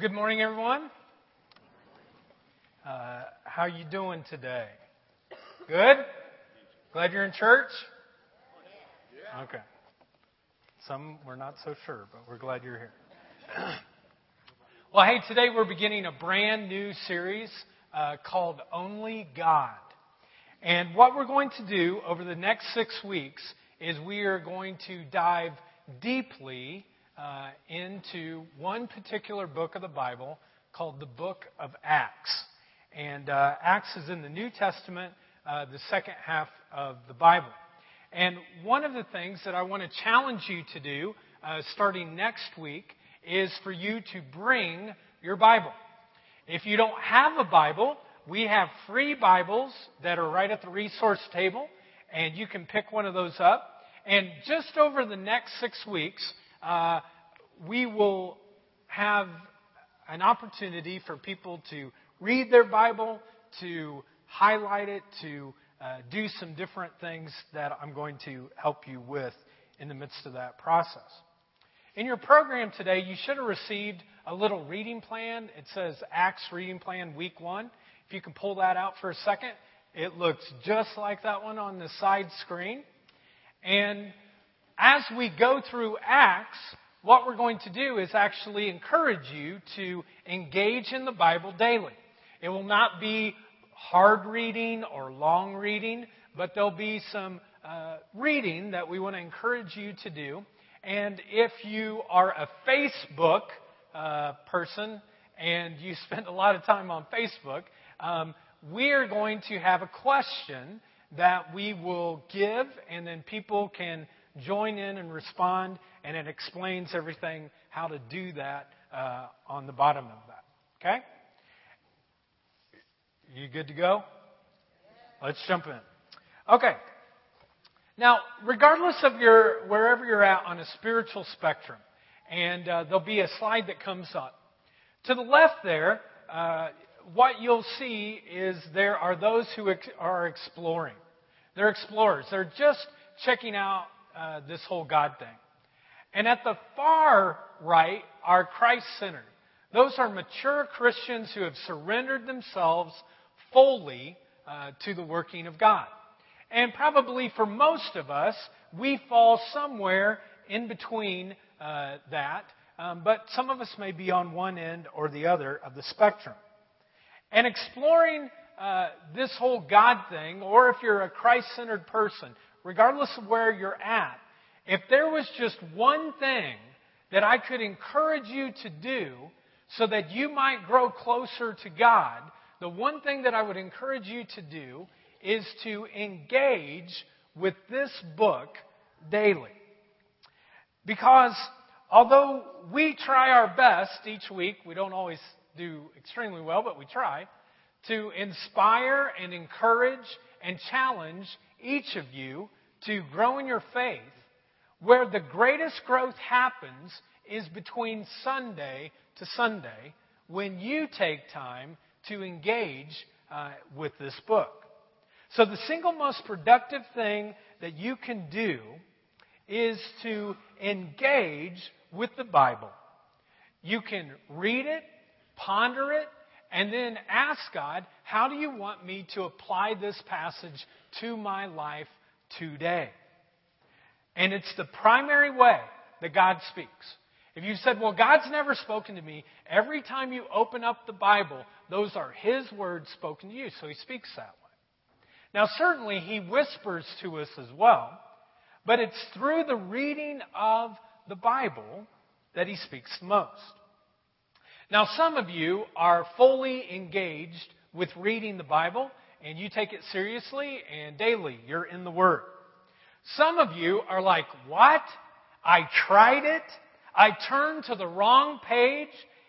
Good morning, everyone. Uh, how you doing today? Good. Glad you're in church. Okay. Some we're not so sure, but we're glad you're here. well, hey, today we're beginning a brand new series uh, called Only God. And what we're going to do over the next six weeks is we are going to dive deeply uh, into one particular book of the Bible called the book of Acts. And uh, Acts is in the New Testament, uh, the second half of the Bible. And one of the things that I want to challenge you to do uh, starting next week is for you to bring your Bible. If you don't have a Bible, we have free Bibles that are right at the resource table, and you can pick one of those up. And just over the next six weeks, uh, we will have an opportunity for people to read their Bible, to highlight it, to uh, do some different things that I'm going to help you with in the midst of that process. In your program today, you should have received a little reading plan. It says Acts Reading Plan Week 1. If you can pull that out for a second, it looks just like that one on the side screen. And as we go through Acts, what we're going to do is actually encourage you to engage in the Bible daily. It will not be hard reading or long reading, but there'll be some uh, reading that we want to encourage you to do. And if you are a Facebook uh, person and you spend a lot of time on Facebook, um, we are going to have a question that we will give, and then people can join in and respond, and it explains everything how to do that uh, on the bottom of that. Okay? You good to go? Let's jump in. Okay. Now, regardless of your wherever you're at on a spiritual spectrum, and uh, there'll be a slide that comes up. To the left there, uh, what you'll see is there are those who ex- are exploring. They're explorers. They're just checking out uh, this whole God thing. And at the far right are Christ centered. Those are mature Christians who have surrendered themselves fully uh, to the working of God. And probably for most of us, we fall somewhere in between uh, that, um, but some of us may be on one end or the other of the spectrum. And exploring uh, this whole God thing, or if you're a Christ centered person, regardless of where you're at, if there was just one thing that I could encourage you to do so that you might grow closer to God, the one thing that I would encourage you to do is to engage with this book daily. Because although we try our best each week, we don't always do extremely well, but we try, to inspire and encourage and challenge each of you to grow in your faith, where the greatest growth happens is between Sunday to Sunday when you take time to engage uh, with this book. So, the single most productive thing that you can do is to engage with the Bible. You can read it, ponder it, and then ask God, how do you want me to apply this passage to my life today? And it's the primary way that God speaks. If you said, well, God's never spoken to me, every time you open up the Bible, those are His words spoken to you, so He speaks that way. Now, certainly, He whispers to us as well, but it's through the reading of the Bible that He speaks most. Now, some of you are fully engaged with reading the Bible, and you take it seriously, and daily you're in the Word. Some of you are like, What? I tried it. I turned to the wrong page.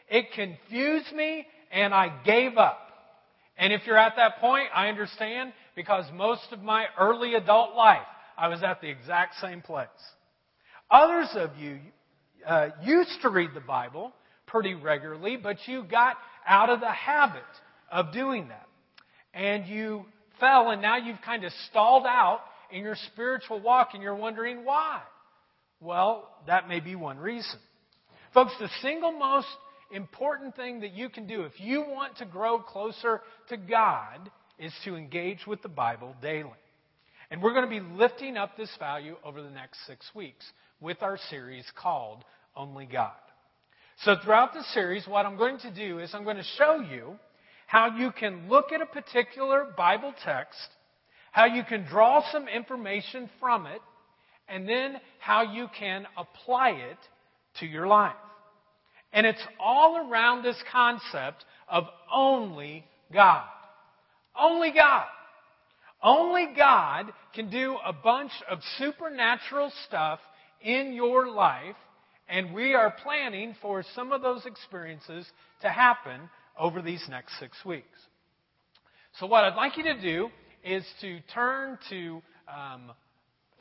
It confused me, and I gave up. And if you're at that point, I understand because most of my early adult life, I was at the exact same place. Others of you uh, used to read the Bible pretty regularly, but you got out of the habit of doing that. And you fell, and now you've kind of stalled out in your spiritual walk, and you're wondering why. Well, that may be one reason. Folks, the single most important thing that you can do if you want to grow closer to God is to engage with the Bible daily. And we're going to be lifting up this value over the next six weeks with our series called Only God. So throughout the series, what I'm going to do is I'm going to show you how you can look at a particular Bible text, how you can draw some information from it, and then how you can apply it to your life. And it's all around this concept of only God. Only God. Only God can do a bunch of supernatural stuff in your life, and we are planning for some of those experiences to happen over these next six weeks. So, what I'd like you to do is to turn to um,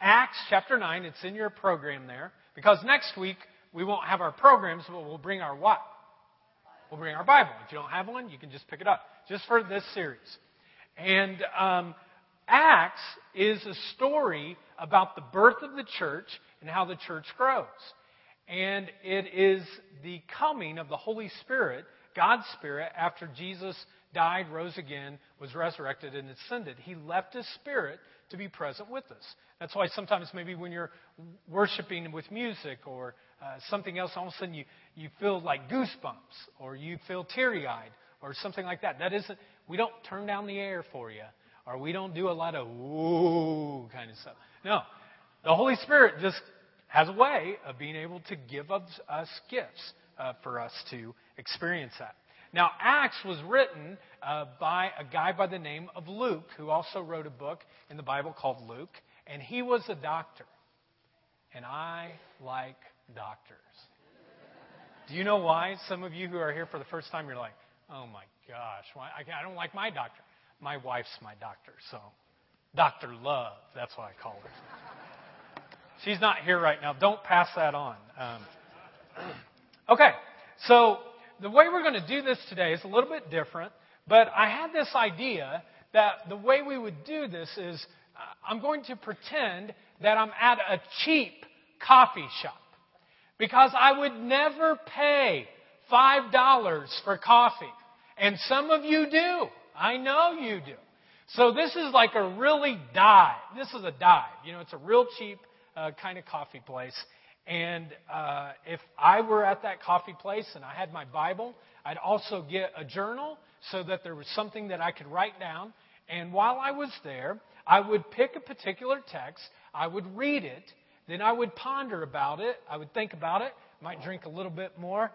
Acts chapter 9. It's in your program there, because next week we won't have our programs, but we'll bring our what? We'll bring our Bible. If you don't have one, you can just pick it up, just for this series. And um, Acts is a story about the birth of the church and how the church grows. And it is the coming of the Holy Spirit, God's Spirit, after Jesus died, rose again, was resurrected, and ascended. He left His Spirit to be present with us. That's why sometimes maybe when you're worshiping with music or uh, something else, all of a sudden you, you feel like goosebumps or you feel teary eyed or something like that. That isn't, we don't turn down the air for you or we don't do a lot of ooh kind of stuff. No. The Holy Spirit just has a way of being able to give us, gifts uh, for us to experience that. Now, Acts was written uh, by a guy by the name of Luke, who also wrote a book in the Bible called Luke, and he was a doctor. And I like doctors. Do you know why? Some of you who are here for the first time, you're like, oh my gosh, why? I don't like my doctor. My wife's my doctor, so Dr. Love, that's what I call her. She's not here right now. Don't pass that on. Um, okay, so the way we're going to do this today is a little bit different, but I had this idea that the way we would do this is uh, I'm going to pretend that I'm at a cheap coffee shop because I would never pay $5 for coffee. And some of you do. I know you do. So this is like a really dive. This is a dive. You know, it's a real cheap uh, kind of coffee place. And uh, if I were at that coffee place and I had my Bible, I'd also get a journal so that there was something that I could write down. And while I was there, I would pick a particular text, I would read it, then I would ponder about it, I would think about it, might drink a little bit more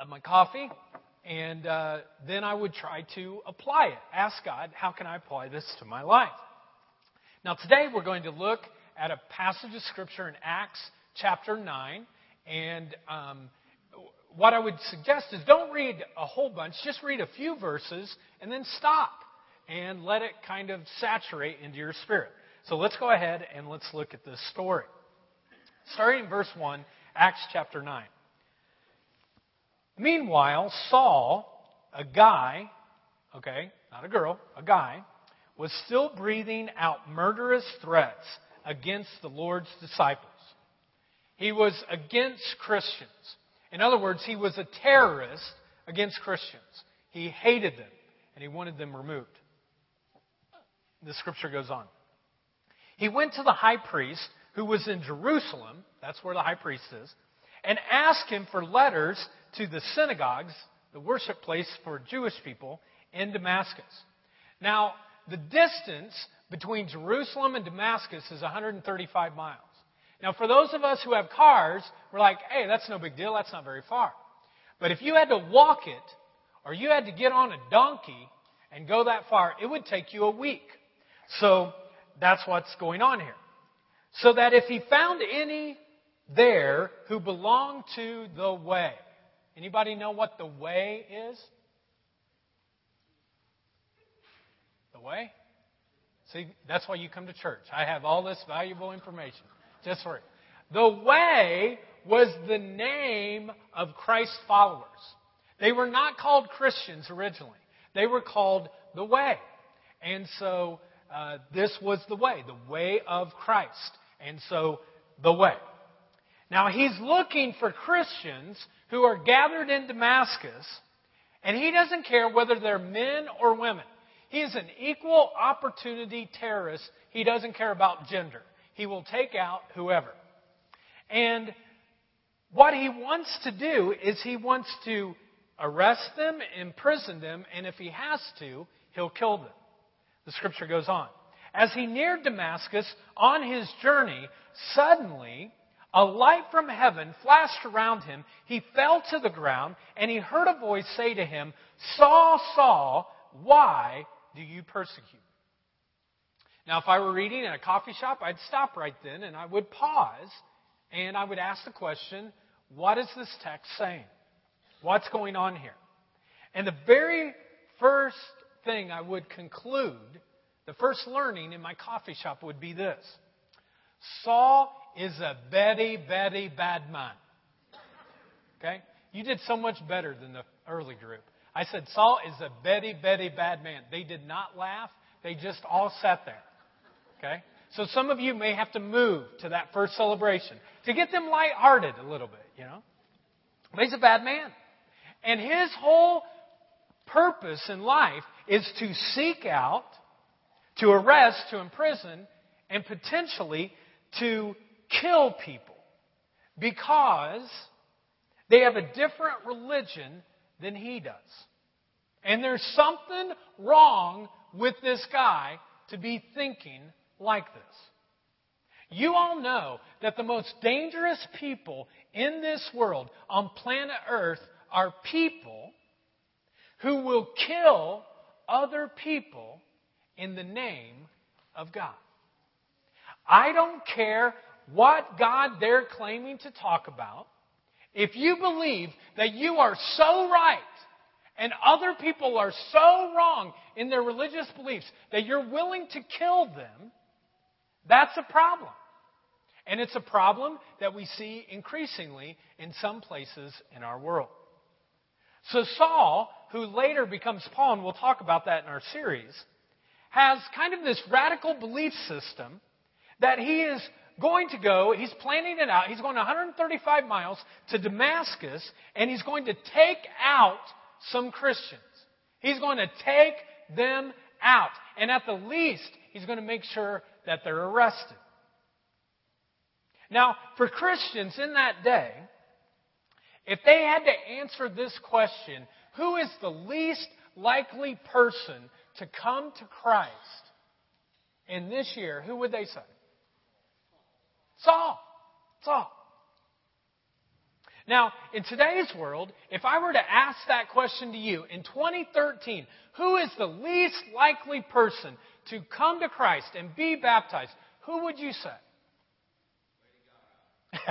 of my coffee, and uh, then I would try to apply it. Ask God, how can I apply this to my life? Now, today we're going to look at a passage of Scripture in Acts chapter 9. And um, what I would suggest is don't read a whole bunch, just read a few verses and then stop and let it kind of saturate into your spirit. So let's go ahead and let's look at this story. Starting in verse 1, Acts chapter 9. Meanwhile, Saul, a guy, okay, not a girl, a guy, was still breathing out murderous threats against the Lord's disciples. He was against Christians. In other words, he was a terrorist against Christians. He hated them and he wanted them removed. The scripture goes on. He went to the high priest who was in Jerusalem, that's where the high priest is, and asked him for letters to the synagogues, the worship place for Jewish people in Damascus. Now, the distance between Jerusalem and Damascus is 135 miles. Now, for those of us who have cars, we're like, hey, that's no big deal. That's not very far. But if you had to walk it, or you had to get on a donkey and go that far, it would take you a week. So that's what's going on here. So that if he found any there who belonged to the way, Anybody know what the way is? The way? See, that's why you come to church. I have all this valuable information just for you. The way was the name of Christ's followers. They were not called Christians originally. They were called the way. And so uh, this was the way, the way of Christ. And so the way. Now he's looking for Christians who are gathered in Damascus, and he doesn't care whether they're men or women. He is an equal opportunity terrorist. He doesn't care about gender. He will take out whoever. And what he wants to do is he wants to arrest them, imprison them, and if he has to, he'll kill them. The scripture goes on. As he neared Damascus on his journey, suddenly a light from heaven flashed around him. He fell to the ground, and he heard a voice say to him, Saul, Saul, why do you persecute? Now, if I were reading in a coffee shop, I'd stop right then and I would pause and I would ask the question, what is this text saying? What's going on here? And the very first thing I would conclude, the first learning in my coffee shop would be this Saul is a very, very bad man. Okay? You did so much better than the early group. I said, Saul is a very, very bad man. They did not laugh. They just all sat there. Okay? So some of you may have to move to that first celebration to get them lighthearted a little bit, you know? But he's a bad man. And his whole purpose in life is to seek out, to arrest, to imprison, and potentially to kill people because they have a different religion than he does. And there's something wrong with this guy to be thinking like this. You all know that the most dangerous people in this world on planet Earth are people who will kill other people in the name of God. I don't care what God they're claiming to talk about. If you believe that you are so right and other people are so wrong in their religious beliefs that you're willing to kill them, that's a problem. And it's a problem that we see increasingly in some places in our world. So Saul, who later becomes Paul, and we'll talk about that in our series, has kind of this radical belief system that he is going to go, he's planning it out, he's going 135 miles to Damascus, and he's going to take out some Christians. He's going to take them out. And at the least, he's going to make sure that they're arrested. Now, for Christians in that day, if they had to answer this question, who is the least likely person to come to Christ in this year, who would they say? Saul. Saul. Now, in today's world, if I were to ask that question to you in 2013, who is the least likely person to come to Christ and be baptized, who would you say?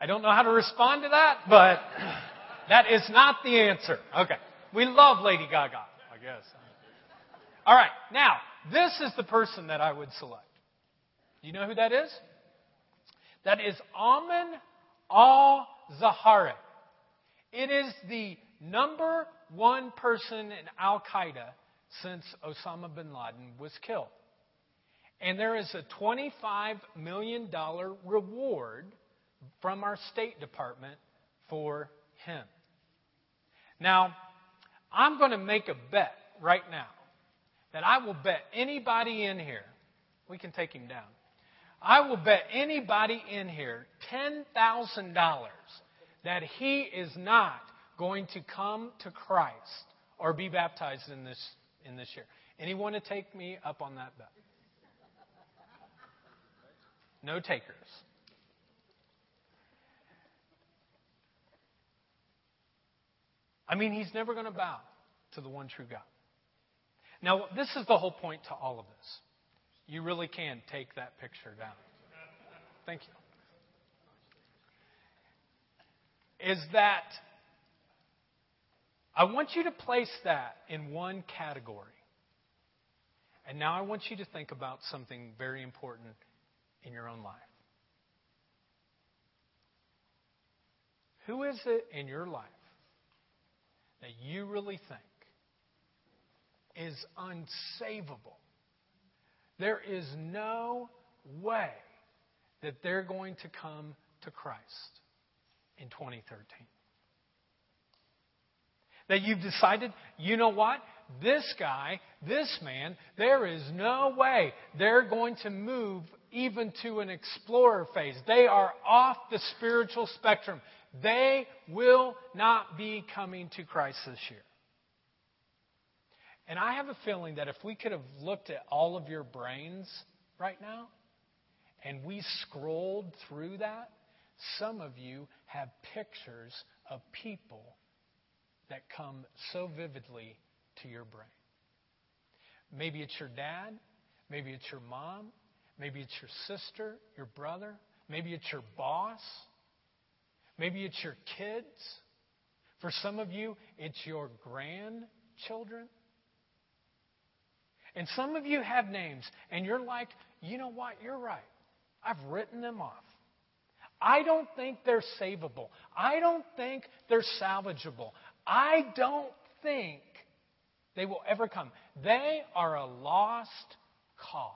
I don't know how to respond to that, but that is not the answer. Okay. We love Lady Gaga, I guess. All right. Now, this is the person that I would select. Do you know who that is? That is Ayman al Zawahiri. It is the number one person in Al Qaeda since Osama bin Laden was killed. And there is a $25 million reward from our State Department for him. Now, I'm going to make a bet right now that I will bet anybody in here, we can take him down. I will bet anybody in here $10,000 that he is not going to come to Christ or be baptized in this, in this year. Anyone to take me up on that bet? No takers. I mean, he's never going to bow to the one true God. Now, this is the whole point to all of this. You really can take that picture down. Thank you. Is that I want you to place that in one category. And now I want you to think about something very important in your own life. Who is it in your life that you really think is unsavable? There is no way that they're going to come to Christ in 2013. That you've decided, you know what? This guy, this man, there is no way they're going to move even to an explorer phase. They are off the spiritual spectrum. They will not be coming to Christ this year. And I have a feeling that if we could have looked at all of your brains right now and we scrolled through that, some of you have pictures of people that come so vividly to your brain. Maybe it's your dad, maybe it's your mom, maybe it's your sister, your brother, maybe it's your boss, maybe it's your kids. For some of you, it's your grandchildren. And some of you have names, and you're like, you know what? You're right. I've written them off. I don't think they're savable. I don't think they're salvageable. I don't think they will ever come. They are a lost cause.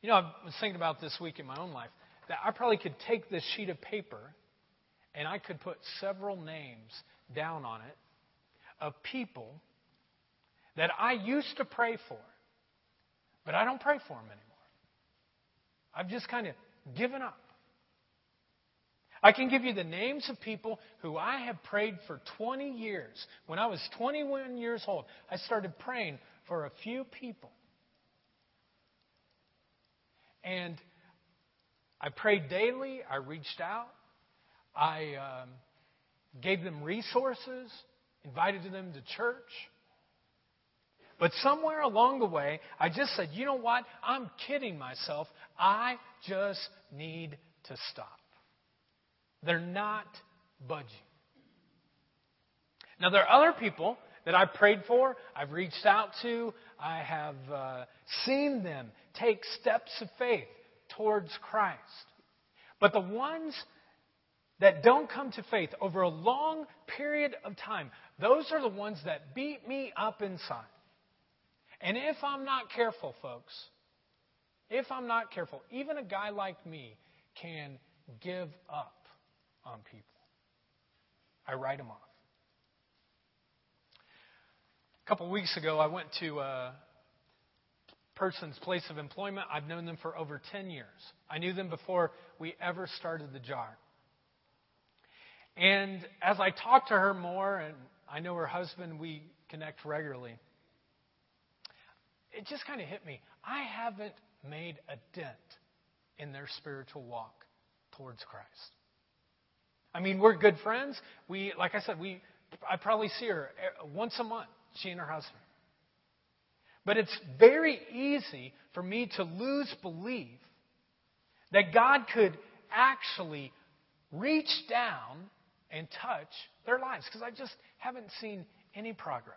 You know, I was thinking about this week in my own life that I probably could take this sheet of paper and I could put several names down on it of people that I used to pray for, but I don't pray for them anymore. I've just kind of given up. I can give you the names of people who I have prayed for 20 years. When I was 21 years old, I started praying for a few people. And I prayed daily. I reached out. I um, gave them resources, invited them to church. But somewhere along the way, I just said, you know what? I'm kidding myself. I just need to stop. They're not budging. Now, there are other people that I've prayed for, I've reached out to, I have uh, seen them take steps of faith towards Christ. But the ones that don't come to faith over a long period of time, those are the ones that beat me up inside. And if I'm not careful, folks, if I'm not careful, even a guy like me can give up on people. I write them off. A couple weeks ago, I went to a person's place of employment. I've known them for over 10 years. I knew them before we ever started the jar. And as I talked to her more, and I know her husband, we connect regularly it just kind of hit me. I haven't made a dent in their spiritual walk towards Christ. I mean, we're good friends. We, like I said, we, I probably see her eh, once a month, she and her husband. But it's very easy for me to lose belief that God could actually reach down and touch their lives because I just haven't seen any progress.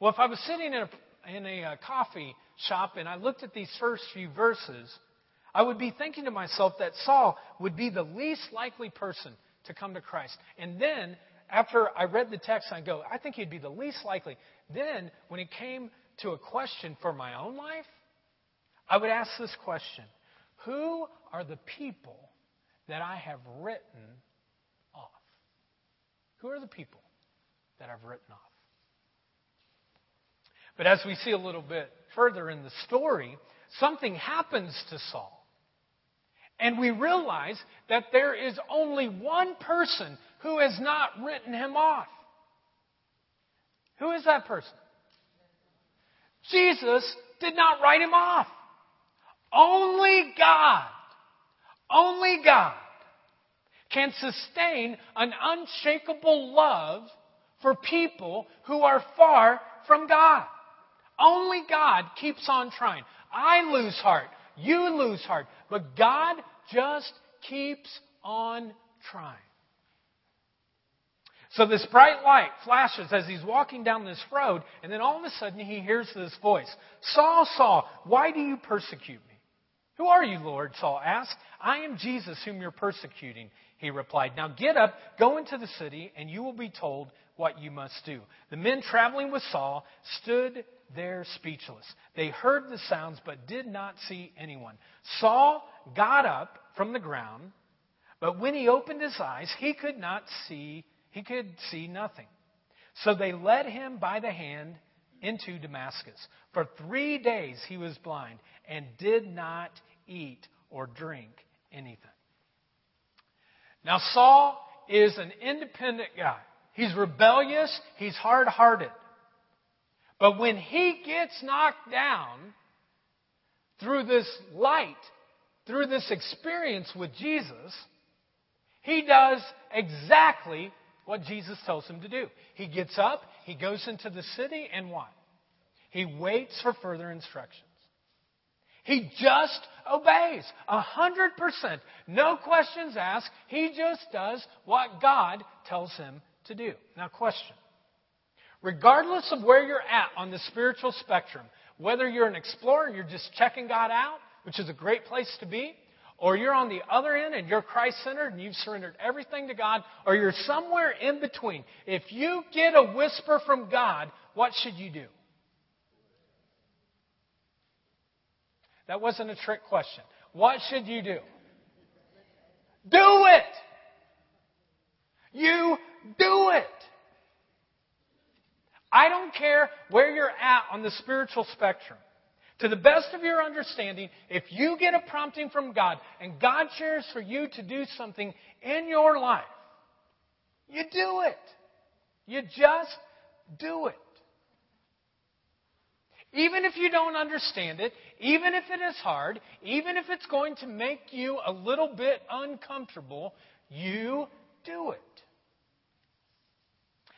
Well, if I was sitting in a, in a uh, coffee shop and I looked at these first few verses, I would be thinking to myself that Saul would be the least likely person to come to Christ. And then, after I read the text, I go, I think he'd be the least likely. Then, when it came to a question for my own life, I would ask this question Who are the people that I have written off? Who are the people that I've written off? But as we see a little bit further in the story, something happens to Saul. And we realize that there is only one person who has not written him off. Who is that person? Jesus did not write him off. Only God, only God can sustain an unshakable love for people who are far from God. Only God keeps on trying. I lose heart. You lose heart. But God just keeps on trying. So this bright light flashes as he's walking down this road, and then all of a sudden he hears this voice Saul, Saul, why do you persecute me? Who are you, Lord? Saul asked. I am Jesus whom you're persecuting, he replied. Now get up, go into the city, and you will be told what you must do. The men traveling with Saul stood there speechless. They heard the sounds but did not see anyone. Saul got up from the ground, but when he opened his eyes, he could not see, he could see nothing. So they led him by the hand into Damascus. For three days he was blind and did not eat or drink anything. Now, Saul is an independent guy. He's rebellious, he's hard hearted. But when he gets knocked down through this light, through this experience with Jesus, he does exactly what Jesus tells him to do. He gets up, he goes into the city, and what? He waits for further instructions. He just obeys. A hundred percent. No questions asked. He just does what God tells him to do. Now, question. Regardless of where you're at on the spiritual spectrum, whether you're an explorer and you're just checking God out, which is a great place to be, or you're on the other end and you're Christ centered and you've surrendered everything to God, or you're somewhere in between, if you get a whisper from God, what should you do? That wasn't a trick question. What should you do? Do it! You do it! I don't care where you're at on the spiritual spectrum. To the best of your understanding, if you get a prompting from God and God shares for you to do something in your life, you do it. You just do it. Even if you don't understand it, even if it is hard, even if it's going to make you a little bit uncomfortable, you do it.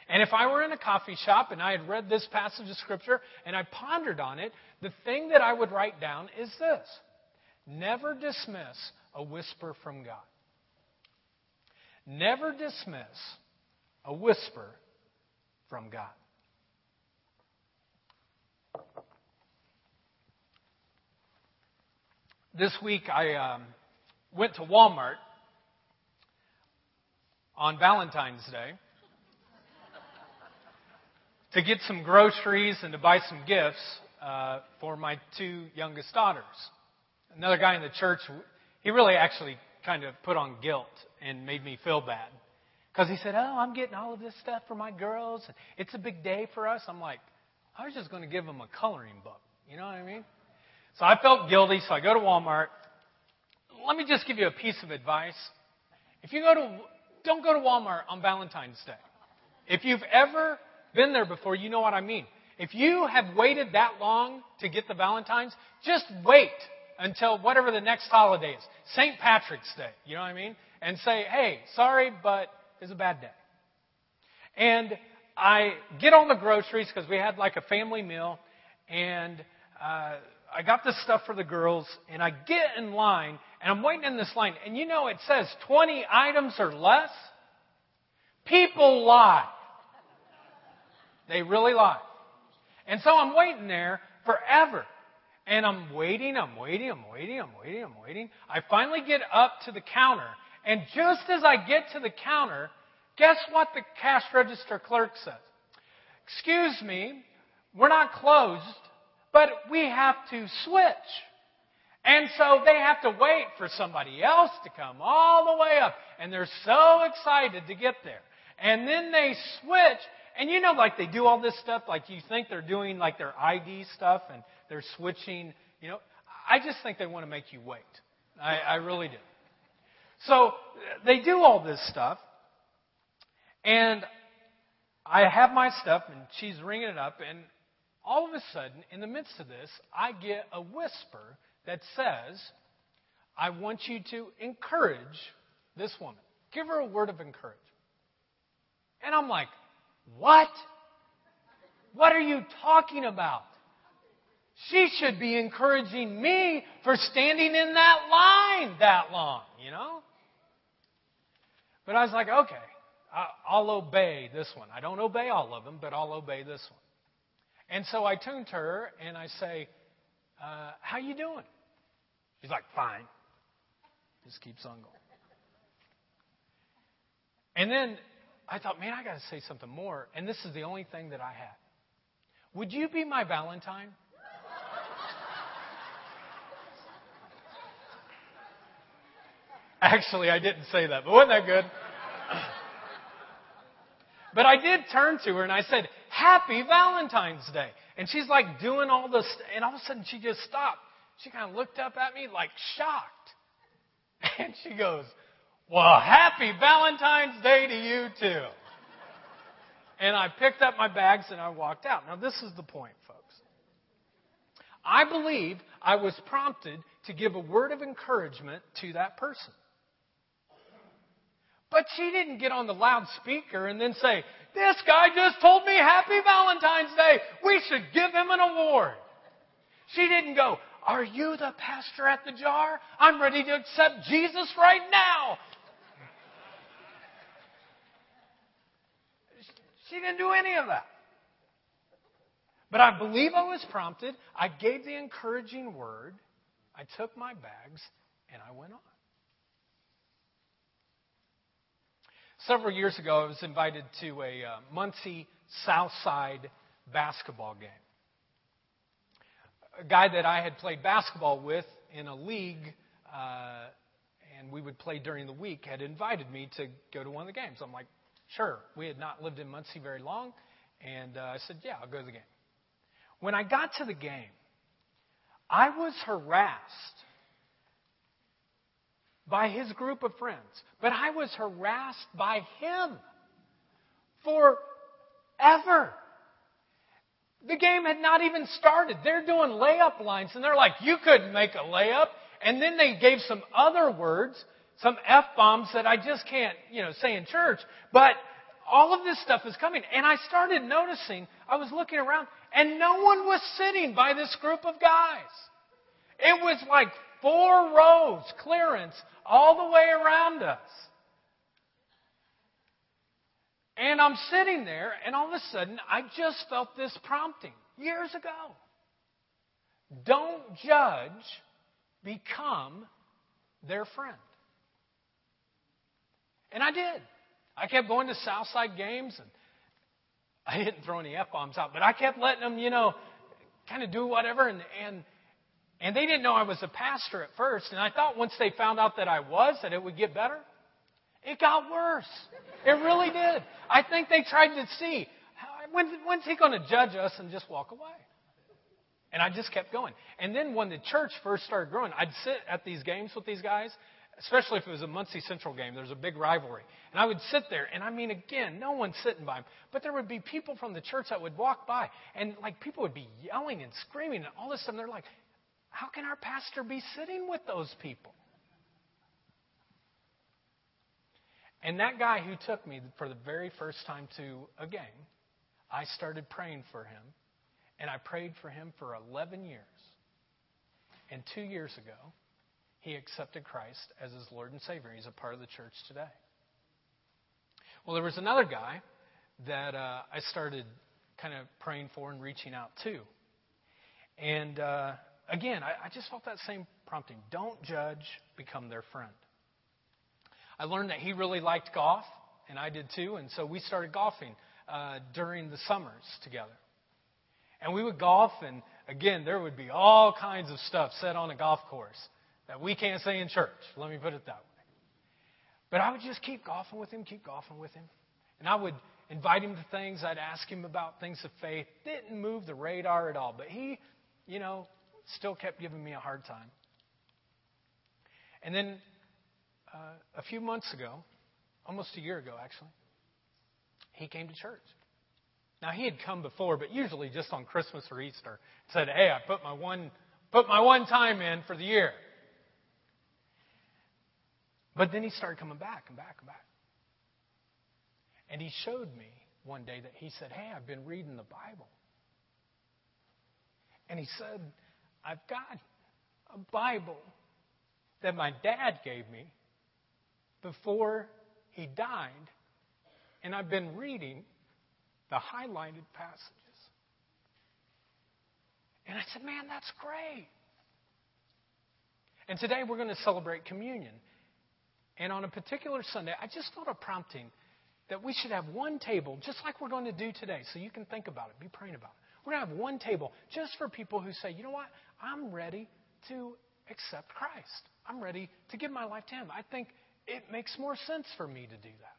And if I were in a coffee shop and I had read this passage of Scripture and I pondered on it, the thing that I would write down is this Never dismiss a whisper from God. Never dismiss a whisper from God. This week I um, went to Walmart on Valentine's Day to get some groceries and to buy some gifts uh, for my two youngest daughters. Another guy in the church, he really actually kind of put on guilt and made me feel bad. Because he said, Oh, I'm getting all of this stuff for my girls. It's a big day for us. I'm like, I was just going to give them a coloring book. You know what I mean? So I felt guilty, so I go to Walmart. Let me just give you a piece of advice. If you go to, don't go to Walmart on Valentine's Day. If you've ever been there before, you know what I mean. If you have waited that long to get the Valentine's, just wait until whatever the next holiday is. St. Patrick's Day, you know what I mean? And say, hey, sorry, but it's a bad day. And I get all the groceries because we had like a family meal, and uh, I got this stuff for the girls, and I get in line, and I'm waiting in this line, and you know it says 20 items or less. People lie. They really lie. And so I'm waiting there forever. And I'm waiting, I'm waiting, I'm waiting, I'm waiting, I'm waiting. I finally get up to the counter. And just as I get to the counter, guess what the cash register clerk says? Excuse me, we're not closed, but we have to switch. And so they have to wait for somebody else to come all the way up. And they're so excited to get there. And then they switch, and you know, like they do all this stuff, like you think they're doing like their ID stuff and they're switching, you know. I just think they want to make you wait. I, I really do. So they do all this stuff, and I have my stuff, and she's ringing it up, and all of a sudden, in the midst of this, I get a whisper that says, I want you to encourage this woman. Give her a word of encouragement. And I'm like, what? What are you talking about? She should be encouraging me for standing in that line that long, you know? But I was like, okay, I'll obey this one. I don't obey all of them, but I'll obey this one. And so I turn to her and I say, uh, "How you doing?" She's like, Fine. Just keeps on going. And then I thought, man, I got to say something more. And this is the only thing that I had. Would you be my Valentine? Actually, I didn't say that, but wasn't that good? but I did turn to her and I said, Happy Valentine's Day. And she's like doing all this, and all of a sudden she just stopped. She kind of looked up at me like shocked. And she goes, Well, happy Valentine's Day to you too. And I picked up my bags and I walked out. Now, this is the point, folks. I believe I was prompted to give a word of encouragement to that person. But she didn't get on the loudspeaker and then say, This guy just told me Happy Valentine's Day. We should give him an award. She didn't go, Are you the pastor at the jar? I'm ready to accept Jesus right now. She didn't do any of that. But I believe I was prompted. I gave the encouraging word. I took my bags and I went on. Several years ago, I was invited to a uh, Muncie Southside basketball game. A guy that I had played basketball with in a league, uh, and we would play during the week, had invited me to go to one of the games. I'm like, sure. We had not lived in Muncie very long, and uh, I said, yeah, I'll go to the game. When I got to the game, I was harassed by his group of friends, but I was harassed by him forever. The game had not even started. They're doing layup lines, and they're like, You couldn't make a layup. And then they gave some other words, some F bombs that I just can't, you know, say in church. But all of this stuff is coming. And I started noticing, I was looking around, and no one was sitting by this group of guys. It was like four rows clearance all the way around us. And I'm sitting there, and all of a sudden, I just felt this prompting years ago. Don't judge, become their friend. And I did. I kept going to Southside games, and I didn't throw any F bombs out, but I kept letting them, you know, kind of do whatever. And, and and they didn't know I was a pastor at first. And I thought once they found out that I was, that it would get better. It got worse. It really did. I think they tried to see when, when's he going to judge us and just walk away? And I just kept going. And then when the church first started growing, I'd sit at these games with these guys, especially if it was a Muncie Central game. There's a big rivalry. And I would sit there, and I mean, again, no one's sitting by him. But there would be people from the church that would walk by, and like people would be yelling and screaming and all this stuff. And they're like, how can our pastor be sitting with those people? And that guy who took me for the very first time to a game, I started praying for him. And I prayed for him for 11 years. And two years ago, he accepted Christ as his Lord and Savior. He's a part of the church today. Well, there was another guy that uh, I started kind of praying for and reaching out to. And uh, again, I, I just felt that same prompting. Don't judge, become their friend. I learned that he really liked golf, and I did too, and so we started golfing uh, during the summers together. And we would golf, and again, there would be all kinds of stuff said on a golf course that we can't say in church. Let me put it that way. But I would just keep golfing with him, keep golfing with him. And I would invite him to things. I'd ask him about things of faith. Didn't move the radar at all. But he, you know, still kept giving me a hard time. And then uh, a few months ago, almost a year ago actually, he came to church. Now he had come before, but usually just on Christmas or Easter, said, "Hey, I put my one put my one time in for the year." But then he started coming back and back and back. And he showed me one day that he said, Hey, I've been reading the Bible. And he said, I've got a Bible that my dad gave me before he died, and I've been reading the highlighted passages. And I said, Man, that's great. And today we're going to celebrate communion. And on a particular Sunday, I just felt a prompting that we should have one table, just like we're going to do today. So you can think about it, be praying about it. We're going to have one table just for people who say, you know what? I'm ready to accept Christ. I'm ready to give my life to Him. I think it makes more sense for me to do that.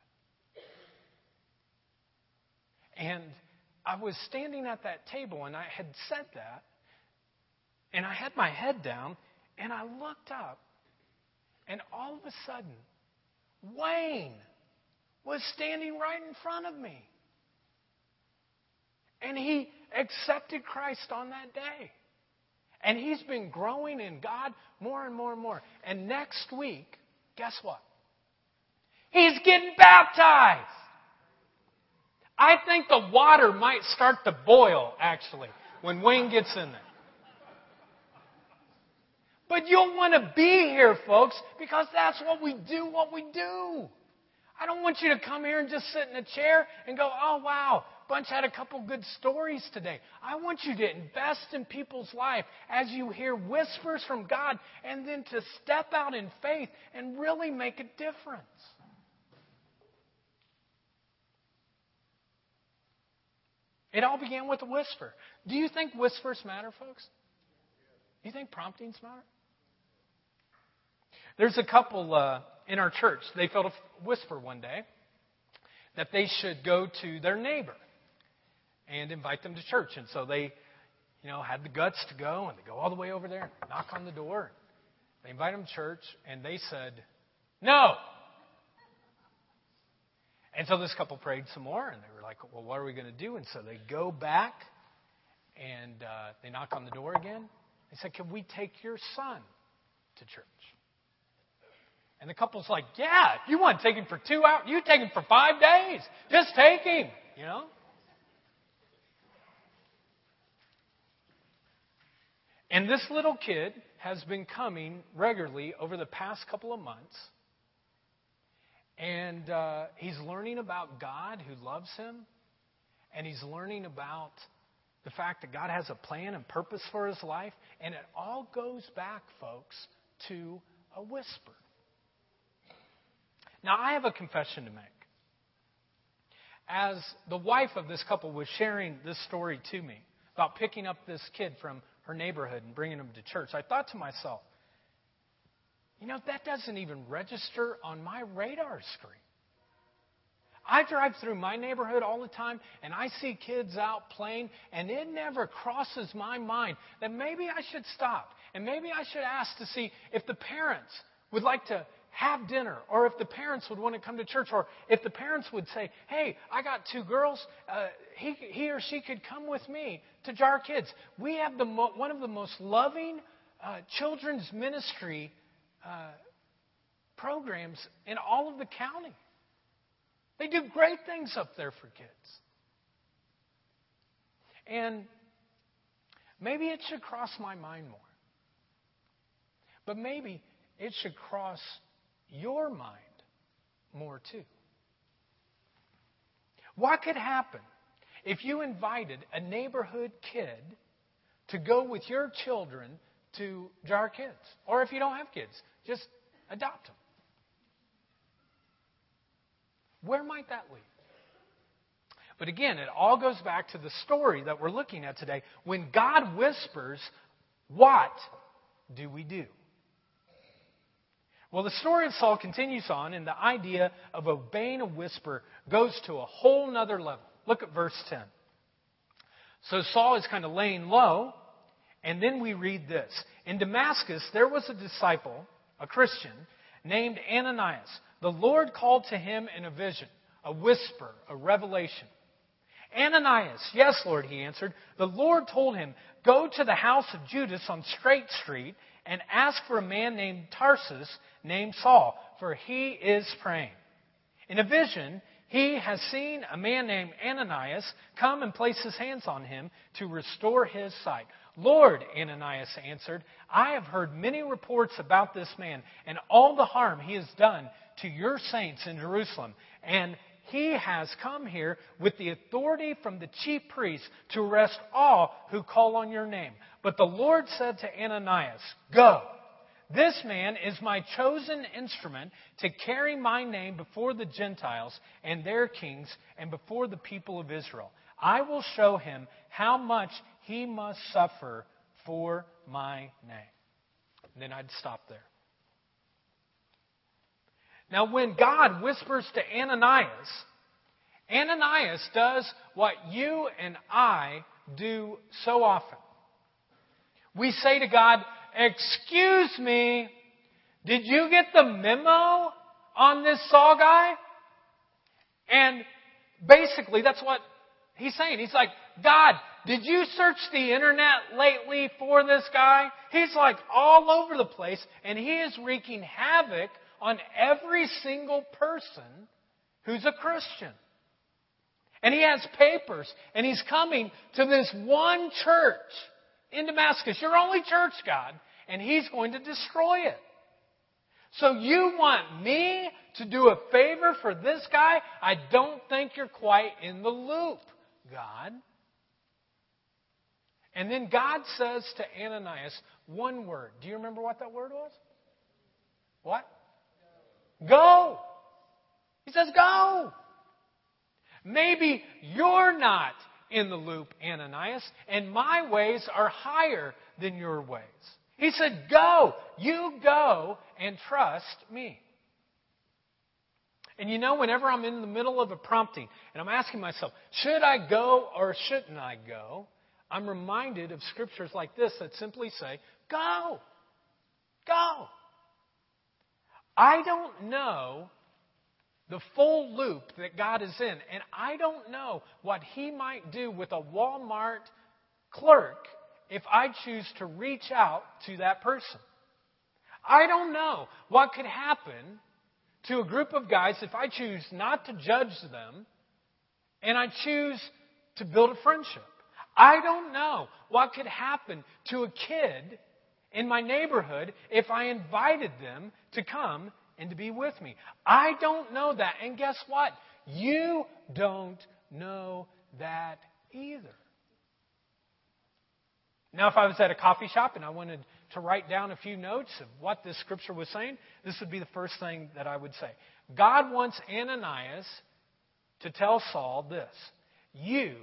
And I was standing at that table and I had said that, and I had my head down, and I looked up, and all of a sudden, Wayne was standing right in front of me. And he accepted Christ on that day. And he's been growing in God more and more and more. And next week, guess what? He's getting baptized. I think the water might start to boil, actually, when Wayne gets in there. But you'll want to be here, folks, because that's what we do, what we do. I don't want you to come here and just sit in a chair and go, oh, wow, Bunch had a couple good stories today. I want you to invest in people's life as you hear whispers from God and then to step out in faith and really make a difference. It all began with a whisper. Do you think whispers matter, folks? Do you think promptings matter? There's a couple uh, in our church. They felt a whisper one day that they should go to their neighbor and invite them to church. And so they, you know, had the guts to go, and they go all the way over there, knock on the door. They invite them to church, and they said, no. And so this couple prayed some more, and they were like, well, what are we going to do? And so they go back, and uh, they knock on the door again. They said, can we take your son to church? And the couple's like, yeah, you want to take him for two hours? You take him for five days. Just take him, you know? And this little kid has been coming regularly over the past couple of months. And uh, he's learning about God who loves him. And he's learning about the fact that God has a plan and purpose for his life. And it all goes back, folks, to a whisper. Now, I have a confession to make. As the wife of this couple was sharing this story to me about picking up this kid from her neighborhood and bringing them to church, I thought to myself, you know, that doesn't even register on my radar screen. I drive through my neighborhood all the time and I see kids out playing, and it never crosses my mind that maybe I should stop and maybe I should ask to see if the parents would like to have dinner, or if the parents would want to come to church, or if the parents would say, Hey, I got two girls, uh, he, he or she could come with me to Jar Kids. We have the mo- one of the most loving uh, children's ministry uh, programs in all of the county. They do great things up there for kids. And maybe it should cross my mind more. But maybe it should cross your mind more too. What could happen if you invited a neighborhood kid to go with your children to Jar Kids? Or if you don't have kids, just adopt them. Where might that lead? But again, it all goes back to the story that we're looking at today. When God whispers, what do we do? Well, the story of Saul continues on, and the idea of obeying a whisper goes to a whole nother level. Look at verse 10. So Saul is kind of laying low, and then we read this. In Damascus, there was a disciple, a Christian, named Ananias. The Lord called to him in a vision, a whisper, a revelation. Ananias, yes, Lord, he answered. The Lord told him, Go to the house of Judas on Straight Street and ask for a man named Tarsus named Saul, for he is praying. In a vision, he has seen a man named Ananias come and place his hands on him to restore his sight. Lord, Ananias answered, I have heard many reports about this man and all the harm he has done to your saints in Jerusalem. And he has come here with the authority from the chief priests to arrest all who call on your name. But the Lord said to Ananias, Go. This man is my chosen instrument to carry my name before the Gentiles and their kings and before the people of Israel. I will show him how much he must suffer for my name. And then I'd stop there. Now, when God whispers to Ananias, Ananias does what you and I do so often. We say to God, Excuse me, did you get the memo on this Saul guy? And basically, that's what he's saying. He's like, God, did you search the internet lately for this guy? He's like all over the place, and he is wreaking havoc on every single person who's a Christian. And he has papers, and he's coming to this one church in Damascus, your only church, God, and He's going to destroy it. So you want me to do a favor for this guy? I don't think you're quite in the loop, God. And then God says to Ananias one word. Do you remember what that word was? What? Go. He says, Go. Maybe you're not in the loop, Ananias, and my ways are higher than your ways. He said, Go, you go and trust me. And you know, whenever I'm in the middle of a prompting and I'm asking myself, should I go or shouldn't I go? I'm reminded of scriptures like this that simply say, Go. Go. I don't know the full loop that God is in. And I don't know what He might do with a Walmart clerk if I choose to reach out to that person. I don't know what could happen to a group of guys if I choose not to judge them and I choose to build a friendship. I don't know what could happen to a kid in my neighborhood if I invited them to come and to be with me. I don't know that. And guess what? You don't know that either. Now, if I was at a coffee shop and I wanted to write down a few notes of what this scripture was saying, this would be the first thing that I would say. God wants Ananias to tell Saul this You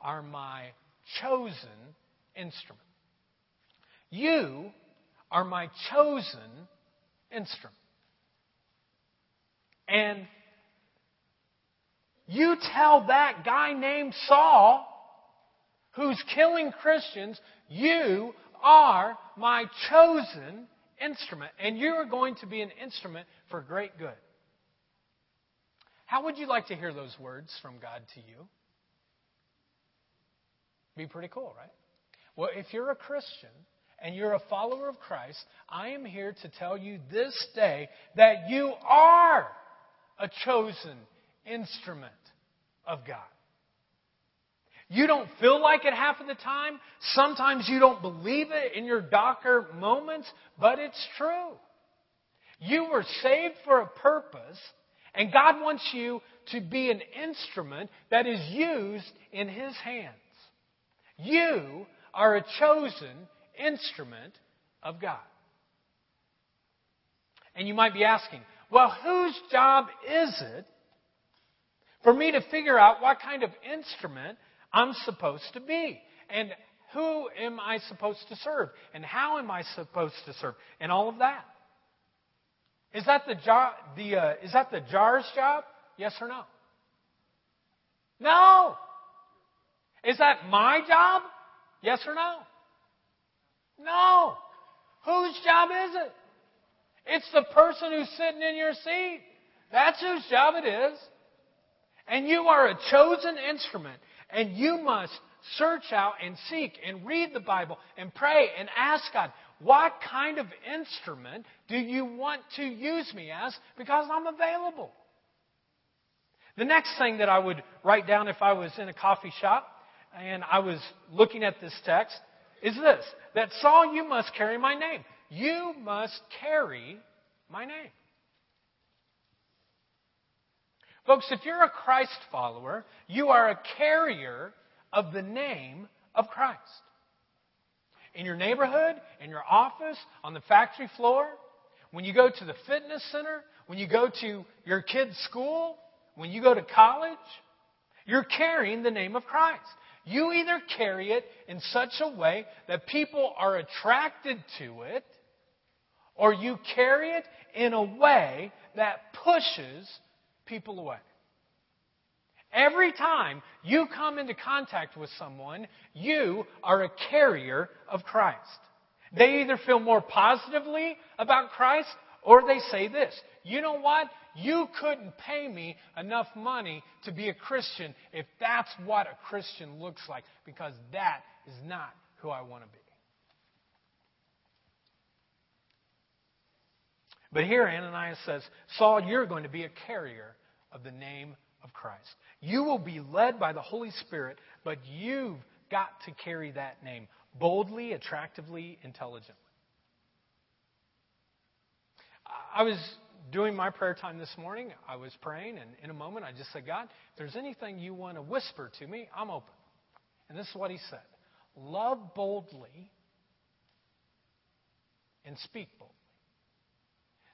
are my chosen instrument. You are my chosen instrument. And you tell that guy named Saul, who's killing Christians, you are my chosen instrument, and you are going to be an instrument for great good. How would you like to hear those words from God to you? Be pretty cool, right? Well, if you're a Christian and you're a follower of Christ, I am here to tell you this day that you are a chosen instrument of God. You don't feel like it half of the time. Sometimes you don't believe it in your darker moments, but it's true. You were saved for a purpose, and God wants you to be an instrument that is used in His hands. You are a chosen instrument of God. And you might be asking, well, whose job is it for me to figure out what kind of instrument I'm supposed to be? And who am I supposed to serve? And how am I supposed to serve? And all of that. Is that the job? The uh, is that the jar's job? Yes or no? No. Is that my job? Yes or no? No. Whose job is it? It's the person who's sitting in your seat. That's whose job it is. And you are a chosen instrument. And you must search out and seek and read the Bible and pray and ask God, what kind of instrument do you want to use me as? Because I'm available. The next thing that I would write down if I was in a coffee shop and I was looking at this text is this that Saul, you must carry my name. You must carry my name. Folks, if you're a Christ follower, you are a carrier of the name of Christ. in your neighborhood, in your office, on the factory floor, when you go to the fitness center, when you go to your kid's school, when you go to college, you're carrying the name of Christ. You either carry it in such a way that people are attracted to it, or you carry it in a way that pushes people away. Every time you come into contact with someone, you are a carrier of Christ. They either feel more positively about Christ or they say this You know what? You couldn't pay me enough money to be a Christian if that's what a Christian looks like, because that is not who I want to be. But here Ananias says, Saul, you're going to be a carrier of the name of Christ. You will be led by the Holy Spirit, but you've got to carry that name boldly, attractively, intelligently. I was doing my prayer time this morning. I was praying, and in a moment I just said, God, if there's anything you want to whisper to me, I'm open. And this is what he said Love boldly and speak boldly.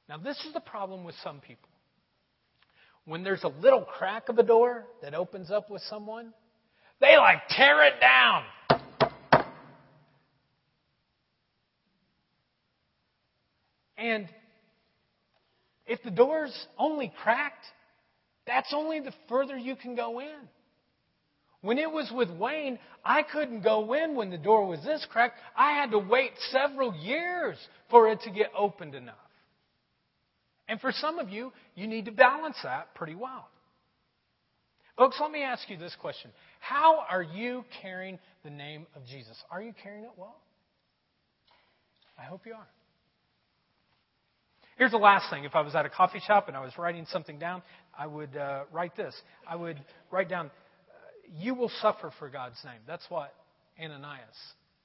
Now, this is the problem with some people. When there's a little crack of a door that opens up with someone, they like tear it down. And if the door's only cracked, that's only the further you can go in. When it was with Wayne, I couldn't go in when the door was this cracked. I had to wait several years for it to get opened enough. And for some of you, you need to balance that pretty well. Folks, let me ask you this question How are you carrying the name of Jesus? Are you carrying it well? I hope you are. Here's the last thing. If I was at a coffee shop and I was writing something down, I would uh, write this. I would write down, You will suffer for God's name. That's what Ananias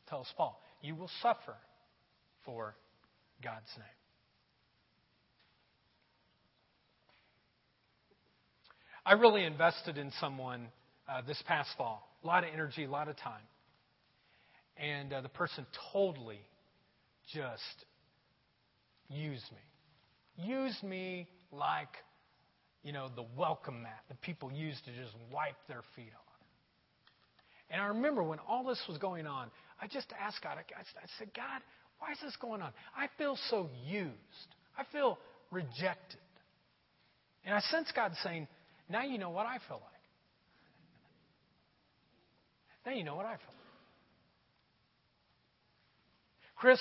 tells Paul. You will suffer for God's name. I really invested in someone uh, this past fall. A lot of energy, a lot of time. And uh, the person totally just used me used me like, you know, the welcome mat that people used to just wipe their feet on. And I remember when all this was going on, I just asked God, I said, God, why is this going on? I feel so used. I feel rejected. And I sense God saying, now you know what I feel like. Now you know what I feel like. Chris,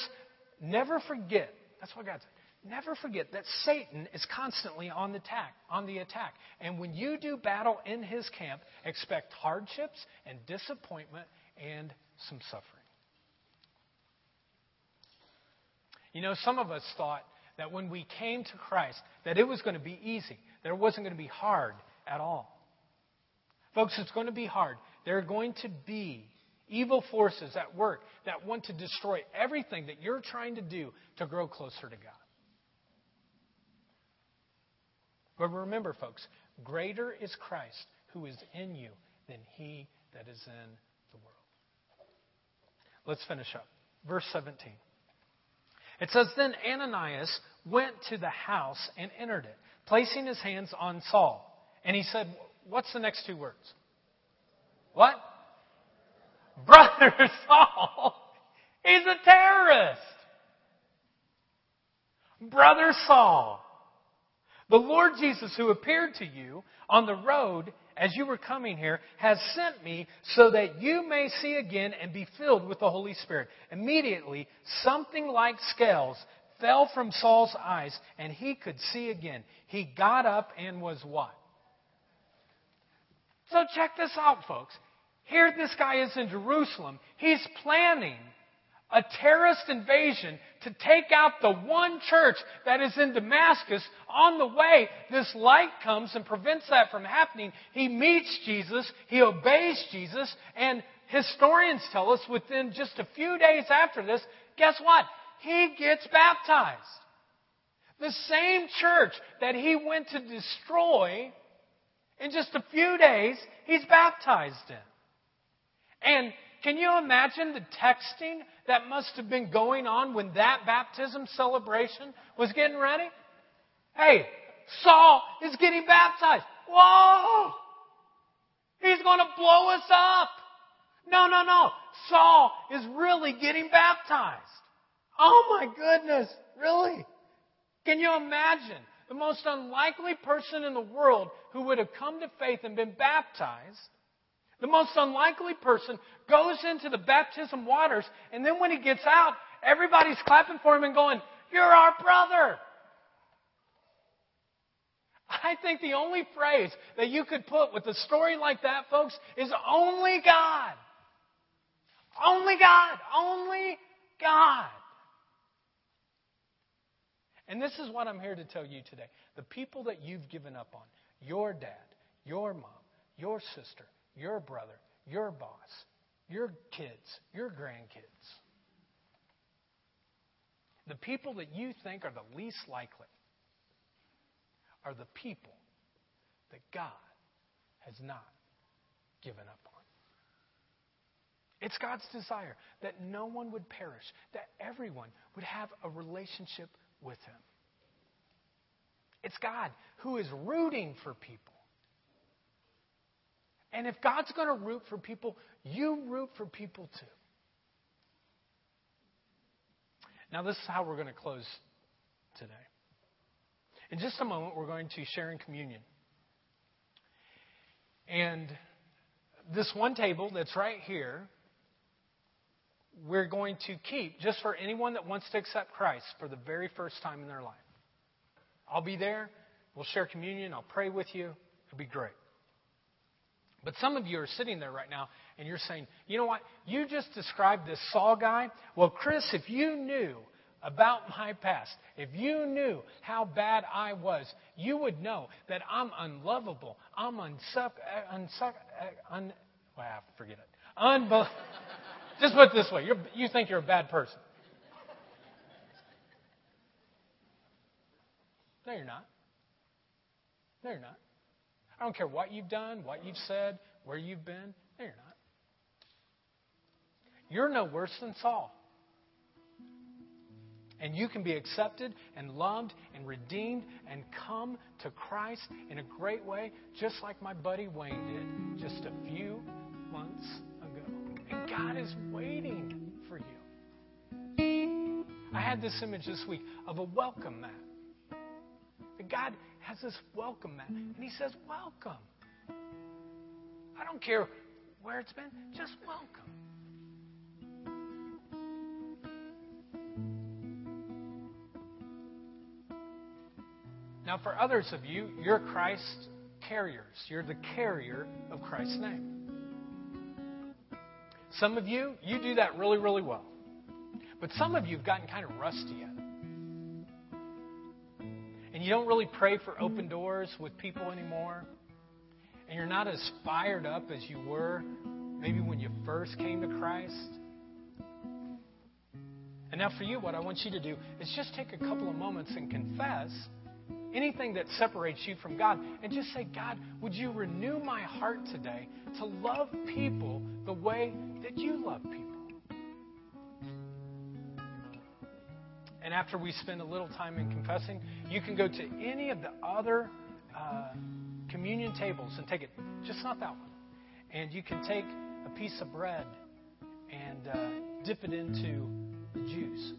never forget. That's what God said never forget that Satan is constantly on the attack, on the attack. And when you do battle in his camp, expect hardships and disappointment and some suffering. You know, some of us thought that when we came to Christ that it was going to be easy, that it wasn't going to be hard at all. Folks, it's going to be hard. There are going to be evil forces at work that want to destroy everything that you're trying to do to grow closer to God. But remember, folks, greater is Christ who is in you than he that is in the world. Let's finish up. Verse 17. It says, Then Ananias went to the house and entered it, placing his hands on Saul. And he said, What's the next two words? What? Brother Saul, he's a terrorist. Brother Saul, the Lord Jesus, who appeared to you on the road as you were coming here, has sent me so that you may see again and be filled with the Holy Spirit. Immediately, something like scales fell from Saul's eyes, and he could see again. He got up and was what? So check this out, folks. Here this guy is in Jerusalem. He's planning a terrorist invasion to take out the one church that is in Damascus. On the way, this light comes and prevents that from happening. He meets Jesus, he obeys Jesus, and historians tell us within just a few days after this, guess what? He gets baptized. The same church that he went to destroy, in just a few days, he's baptized in. And can you imagine the texting that must have been going on when that baptism celebration was getting ready? Hey, Saul is getting baptized. Whoa! He's going to blow us up. No, no, no. Saul is really getting baptized. Oh my goodness. Really? Can you imagine the most unlikely person in the world who would have come to faith and been baptized? The most unlikely person goes into the baptism waters, and then when he gets out, everybody's clapping for him and going, You're our brother. I think the only phrase that you could put with a story like that, folks, is only God. Only God. Only God. And this is what I'm here to tell you today. The people that you've given up on, your dad, your mom, your sister, your brother, your boss, your kids, your grandkids, the people that you think are the least likely are the people that God has not given up on. It's God's desire that no one would perish, that everyone would have a relationship with Him. It's God who is rooting for people. And if God's going to root for people, you root for people too. Now, this is how we're going to close today. In just a moment, we're going to share in communion. And this one table that's right here, we're going to keep just for anyone that wants to accept Christ for the very first time in their life. I'll be there. We'll share communion. I'll pray with you. It'll be great. But some of you are sitting there right now and you're saying, you know what? You just described this Saul guy. Well, Chris, if you knew about my past, if you knew how bad I was, you would know that I'm unlovable. I'm unsuck, uh, unsuck, uh, un, well, forget it. Unbel- Just put it this way: you're, you think you're a bad person. No, you're not. No, you're not. I don't care what you've done, what you've said, where you've been. No, you're not. You're no worse than Saul. And you can be accepted and loved and redeemed and come to Christ in a great way, just like my buddy Wayne did just a few months ago. And God is waiting for you. I had this image this week of a welcome mat. God has this welcome mat, and He says, Welcome. I don't care where it's been, just welcome. Now, for others of you, you're Christ carriers. You're the carrier of Christ's name. Some of you, you do that really, really well. But some of you have gotten kind of rusty at it. You don't really pray for open doors with people anymore. And you're not as fired up as you were maybe when you first came to Christ. And now, for you, what I want you to do is just take a couple of moments and confess anything that separates you from God, and just say, God, would you renew my heart today to love people the way that you love people? And after we spend a little time in confessing, you can go to any of the other uh, communion tables and take it, just not that one. And you can take a piece of bread and uh, dip it into the juice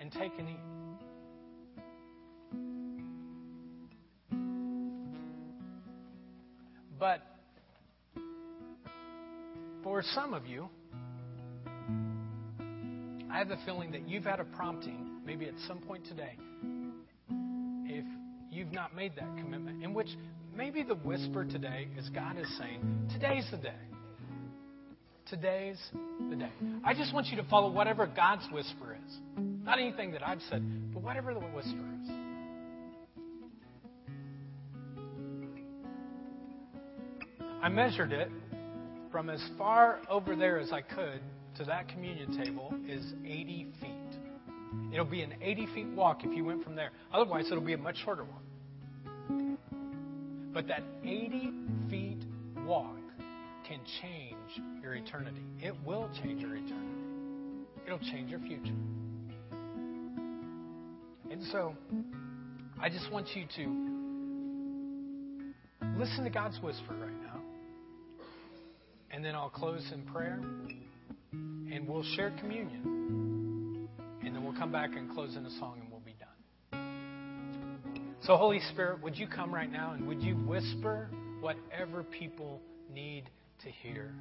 and take and eat. But for some of you, I have the feeling that you've had a prompting, maybe at some point today, if you've not made that commitment, in which maybe the whisper today is God is saying, Today's the day. Today's the day. I just want you to follow whatever God's whisper is. Not anything that I've said, but whatever the whisper is. I measured it from as far over there as I could to that communion table is 80 feet. It'll be an 80 feet walk if you went from there. Otherwise, it'll be a much shorter one. But that 80 feet walk can change your eternity. It will change your eternity. it'll change your future. And so, I just want you to listen to God's whisper right now. And then I'll close in prayer and we'll share communion. And then we'll come back and close in a song and we'll be done. So, Holy Spirit, would you come right now and would you whisper whatever people need to hear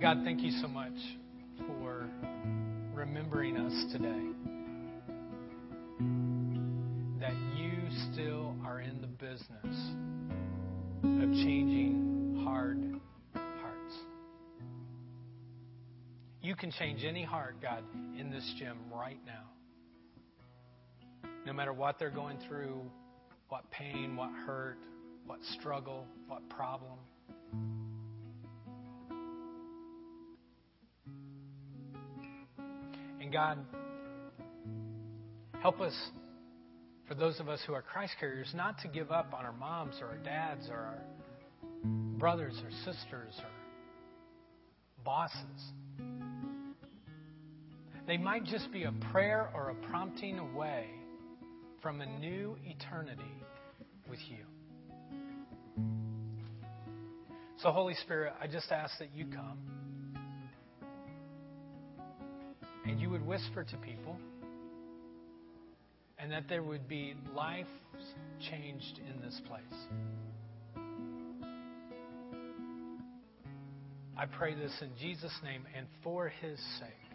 God, thank you so much for remembering us today. That you still are in the business of changing hard hearts. You can change any heart, God, in this gym right now. No matter what they're going through, what pain, what hurt, what struggle, what problem. And God, help us, for those of us who are Christ carriers, not to give up on our moms or our dads or our brothers or sisters or bosses. They might just be a prayer or a prompting away from a new eternity with you. So, Holy Spirit, I just ask that you come and you would whisper to people, and that there would be lives changed in this place. I pray this in Jesus' name and for his sake.